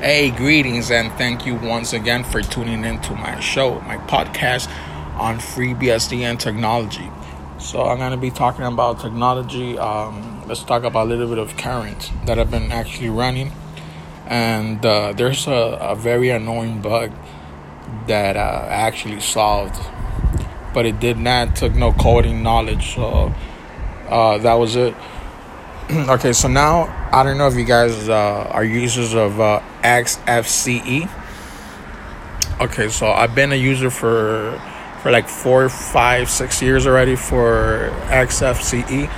Hey, greetings, and thank you once again for tuning in to my show, my podcast on FreeBSD and technology. So, I'm going to be talking about technology. Um, let's talk about a little bit of current that I've been actually running. And uh, there's a, a, very annoying bug that uh, I actually solved, but it did not took no coding knowledge. So, uh, that was it. okay, so now I don't know if you guys uh, are users of uh, XFCE. Okay, so I've been a user for for like four, five, six years already for XFCE.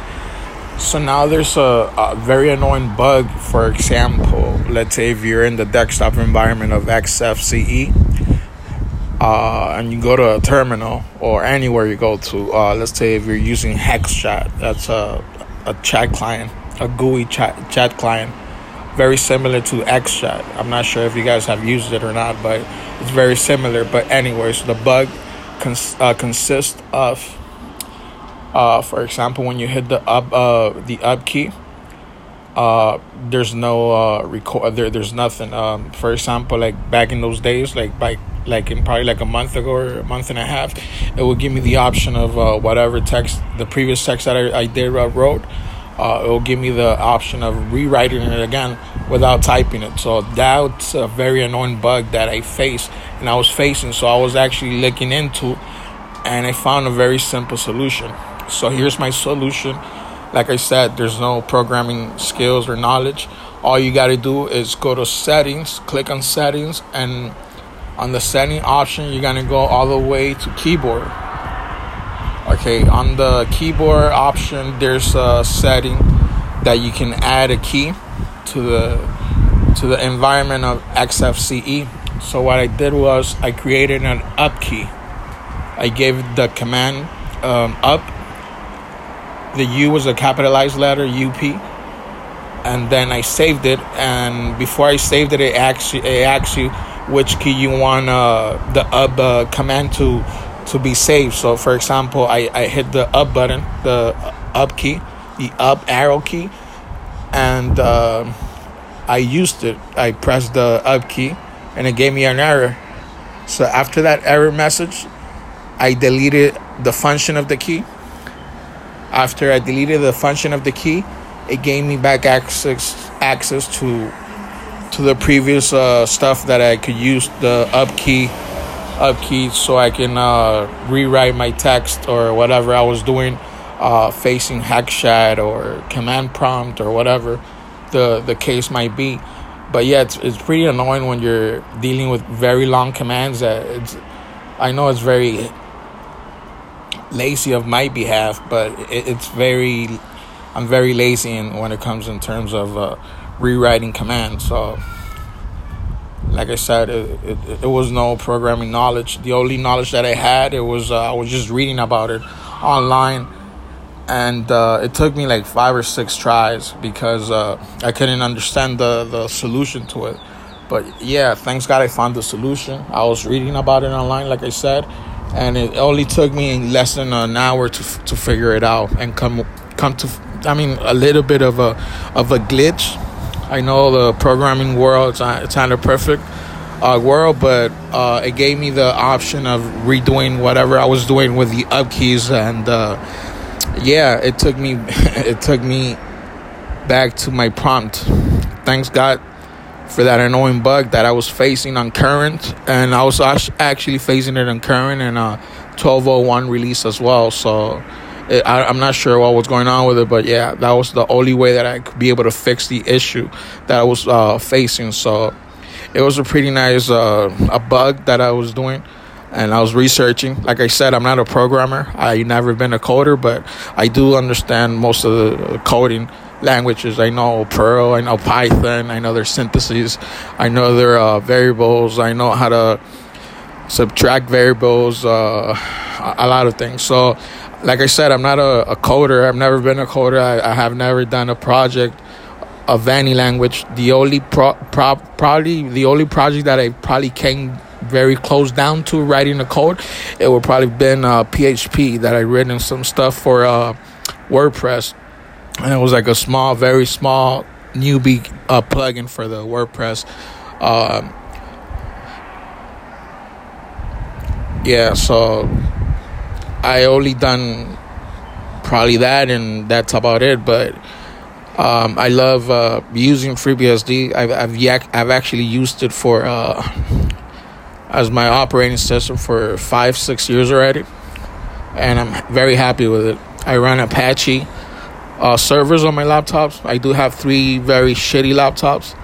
So now there's a, a very annoying bug. For example, let's say if you're in the desktop environment of XFCE, uh, and you go to a terminal or anywhere you go to, uh, let's say if you're using HexChat, that's a, a chat client a GUI chat, chat client, very similar to XChat. I'm not sure if you guys have used it or not, but it's very similar. But anyways, the bug cons- uh, consists of, uh, for example, when you hit the up uh, the up key, uh, there's no uh, record. There, there's nothing. Um, for example, like back in those days, like by like in probably like a month ago or a month and a half, it would give me the option of uh, whatever text the previous text that I, I did uh, wrote uh, it will give me the option of rewriting it again without typing it. So that's a very annoying bug that I face and I was facing. So I was actually looking into and I found a very simple solution. So here's my solution. Like I said, there's no programming skills or knowledge. All you got to do is go to settings, click on settings, and on the setting option, you're going to go all the way to keyboard Okay, on the keyboard option, there's a setting that you can add a key to the to the environment of XFCE. So what I did was I created an up key. I gave the command um, up. The U was a capitalized letter UP, and then I saved it. And before I saved it, it asks you, it asks you which key you want uh, the up uh, command to to be saved. So, for example, I, I hit the up button, the up key, the up arrow key, and uh, I used it. I pressed the up key, and it gave me an error. So, after that error message, I deleted the function of the key. After I deleted the function of the key, it gave me back access access to to the previous uh, stuff that I could use the up key upkeys so I can uh, rewrite my text or whatever I was doing uh, facing HexChat or command prompt or whatever the, the case might be. But yeah, it's, it's pretty annoying when you're dealing with very long commands. It's, I know it's very lazy of my behalf, but it, it's very, I'm very lazy in, when it comes in terms of uh, rewriting commands. So like I said, it, it, it, was no programming knowledge. The only knowledge that I had, it was uh, I was just reading about it online, and uh, it took me like five or six tries because uh, I couldn't understand the the solution to it. But yeah, thanks God I found the solution. I was reading about it online, like I said, and it only took me less than an hour to to figure it out and come come to. I mean, a little bit of a of a glitch I know the programming world it's not, it's not a perfect uh, world, but uh, it gave me the option of redoing whatever I was doing with the up keys, and uh, yeah, it took me it took me back to my prompt. Thanks God for that annoying bug that I was facing on current, and I was actually facing it on current and uh, 1201 release as well. So I, am not sure what was going on with it, but yeah, that was the only way that I could be able to fix the issue that I was uh, facing. So it was a pretty nice uh, a bug that I was doing, and I was researching. Like I said, I'm not a programmer. I never been a coder, but I do understand most of the coding languages. I know Perl, I know Python, I know their syntheses, I know their uh, variables, I know how to subtract variables, uh, a lot of things. So like I said, I'm not a, a coder. I've never been a coder. I, I, have never done a project of any language. The only pro, pro, probably the only project that I probably came very close down to writing a code, it would probably been uh, PHP that I written some stuff for uh, WordPress, and it was like a small, very small newbie uh, plugin for the WordPress Um, yeah, so I only done probably that, and that's about it. But um, I love uh, using FreeBSD. I've I've, yak- I've actually used it for uh, as my operating system for five six years already, and I'm very happy with it. I run Apache uh, servers on my laptops. I do have three very shitty laptops,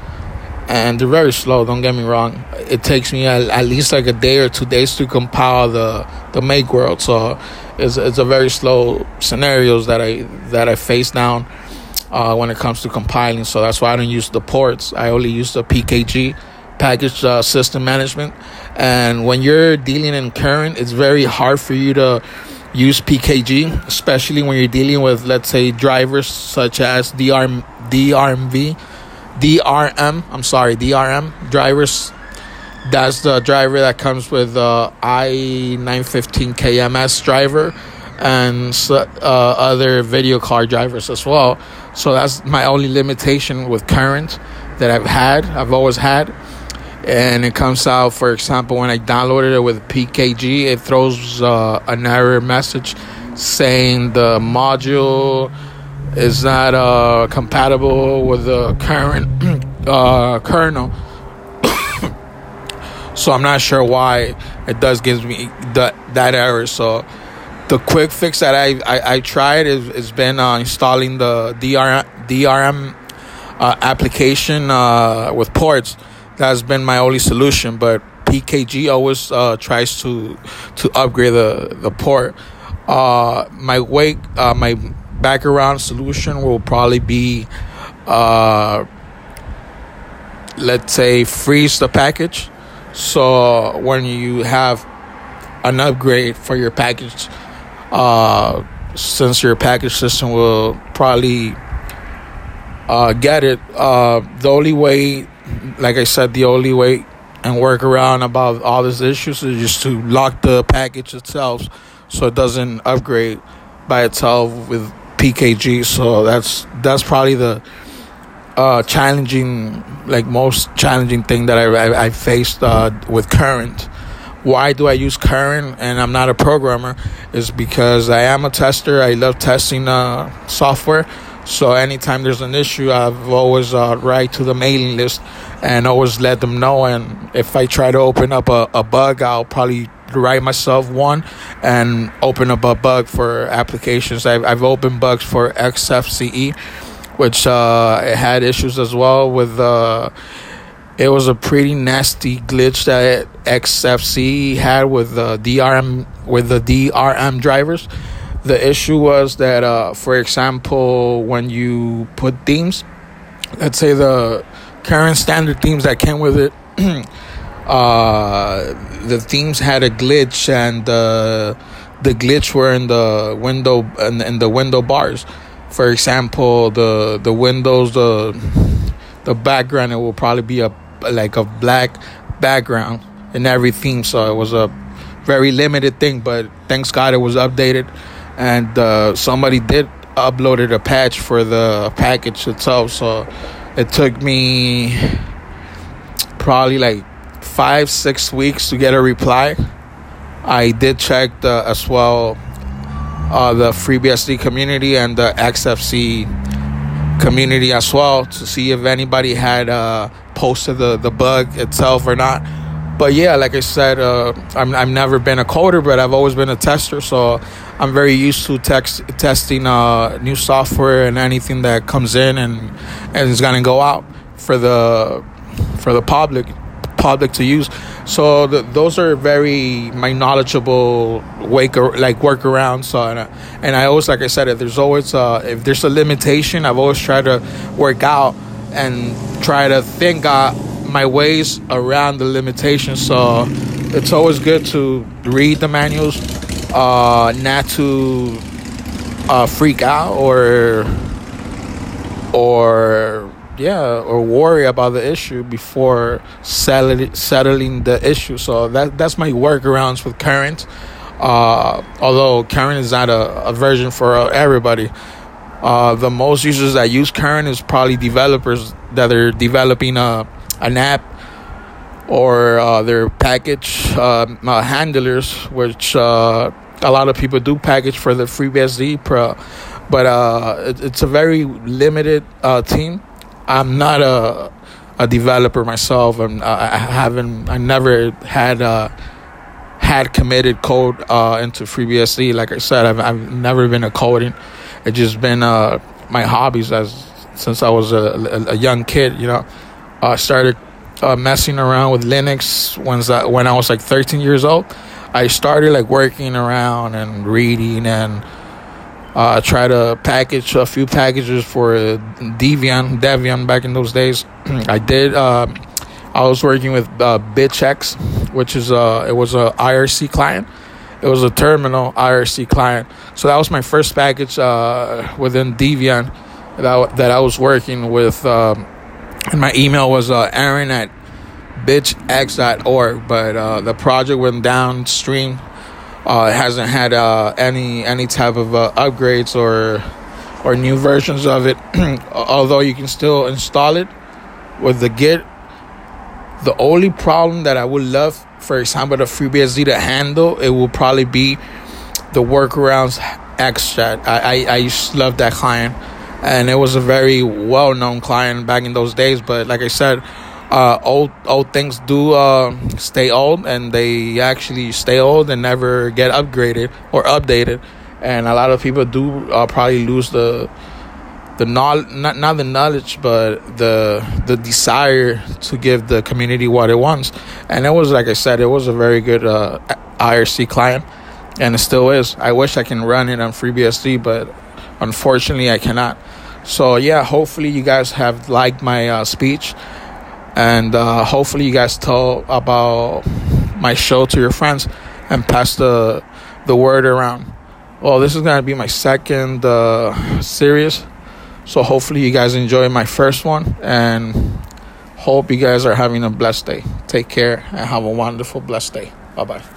and they're very slow. Don't get me wrong. It takes me at, at least like a day or two days to compile the the make world. So it's it's a very slow scenarios that I that I face down uh, when it comes to compiling. So that's why I don't use the ports. I only use the PKG package uh, system management. And when you're dealing in current, it's very hard for you to use PKG, especially when you're dealing with, let's say, drivers such as DR, DRMV, DRM. I'm sorry, DRM drivers. That's the driver that comes with uh, i915 KMS driver and uh, other video card drivers as well. So that's my only limitation with current that I've had. I've always had and it comes out for example when i downloaded it with pkg it throws uh, an error message saying the module is not uh, compatible with the current uh, kernel so i'm not sure why it does give me that, that error so the quick fix that i, I, I tried is, has been uh, installing the DRM, drm uh, application uh, with ports that's been my only solution. But PKG always uh, tries to to upgrade the the port. Uh, my wake, uh, my background solution will probably be, uh, let's say, freeze the package. So when you have an upgrade for your package, uh, since your package system will probably uh, get it, uh, the only way like I said, the only way and work around about all these issues is just to lock the package itself so it doesn't upgrade by itself with PKG. So that's that's probably the uh, challenging, like most challenging thing that I I, I faced uh, with current. Why do I use current and I'm not a programmer? Is because I am a tester. I love testing uh, software. So anytime there's an issue, I've always uh, write to the mailing list and always let them know. And if I try to open up a, a bug, I'll probably write myself one and open up a bug for applications. I've, I've opened bugs for XFCE, which uh, had issues as well with. Uh, it was a pretty nasty glitch that XFCE had with the DRM with the DRM drivers the issue was that, uh, for example, when you put themes, let's say the current standard themes that came with it, uh, the themes had a glitch, and uh, the glitch were in the window in, in the window bars. For example, the the windows, the the background, it will probably be a like a black background in every theme. So it was a very limited thing, but thanks God it was updated and uh, somebody did uploaded a patch for the package itself. So it took me probably like five six weeks to get a reply. I did check the as well uh, the FreeBSD community and the XFC community as well to see if anybody had uh, posted the, the bug itself or not. But yeah, like I said, uh, I'm I've never been a coder, but I've always been a tester, so I'm very used to text, testing uh, new software and anything that comes in and and is gonna go out for the for the public public to use. So those are very my knowledgeable wake like workarounds. So and, and I always like I said, if there's always uh, if there's a limitation, I've always tried to work out and try to think. Uh, my ways around the limitations. So it's always good to read the manuals, uh, not to uh, freak out or or yeah or worry about the issue before settling settling the issue. So that that's my workarounds with current. Uh, although current is not a, a version for everybody. Uh, the most users that use current is probably developers that are developing a an app or uh, their package uh, uh, handlers, which uh, a lot of people do package for the FreeBSD Pro, but uh, it, it's a very limited uh, team. I'm not a a developer myself, and I haven't, I never had uh, had committed code uh, into FreeBSD. Like I said, I've I've never been a coding. It's just been uh, my hobbies as since I was a, a, a young kid. You know, I started uh, messing around with Linux I, when I was like 13 years old. I started like working around and reading and uh, try to package a few packages for Debian, Debian back in those days. I did. Uh, I was working with uh, BitchX, which is a it was a IRC client. It was a terminal IRC client. So that was my first package uh, within Debian that that I was working with. Um, and my email was uh, Aaron at bitchx.org, but uh, the project went downstream. Uh, it hasn't had uh, any any type of uh, upgrades or or new versions of it. Although you can still install it with the Git. The only problem that I would love, for example, the FreeBSD to handle, it will probably be the workarounds XChat. I, I, I used to love that client and it was a very well known client back in those days. But like I said, uh, old old things do uh, stay old, and they actually stay old and never get upgraded or updated. And a lot of people do uh, probably lose the the knowledge, not not the knowledge, but the the desire to give the community what it wants. And it was like I said, it was a very good uh, IRC client, and it still is. I wish I can run it on FreeBSD, but unfortunately, I cannot. So yeah, hopefully you guys have liked my uh, speech, and uh, hopefully you guys tell about my show to your friends and pass the the word around. Well, this is gonna be my second uh, series, so hopefully you guys enjoy my first one, and hope you guys are having a blessed day. Take care and have a wonderful blessed day. Bye bye.